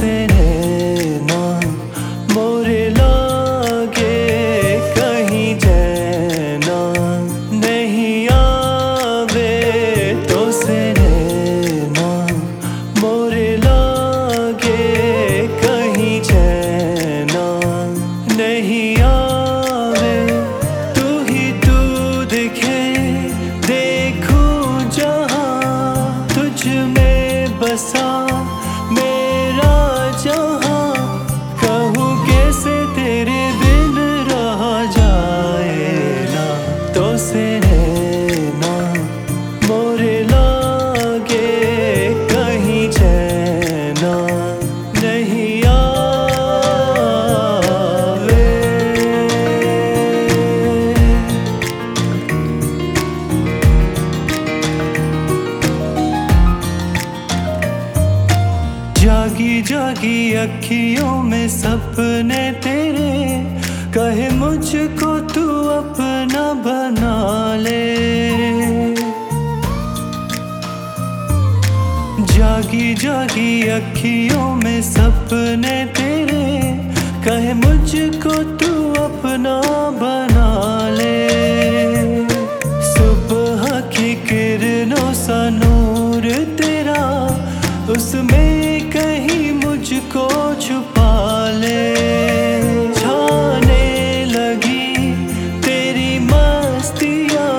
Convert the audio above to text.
listen जागी जागी अखियों में सपने तेरे। कहे मुझको तू अपना बना ले। जागी जागी अखियों में सपने तेरे। कहे मुझको तू अपना बना कहीं मुझको छुपा ले। छाने लगी तेरी मस्तिया।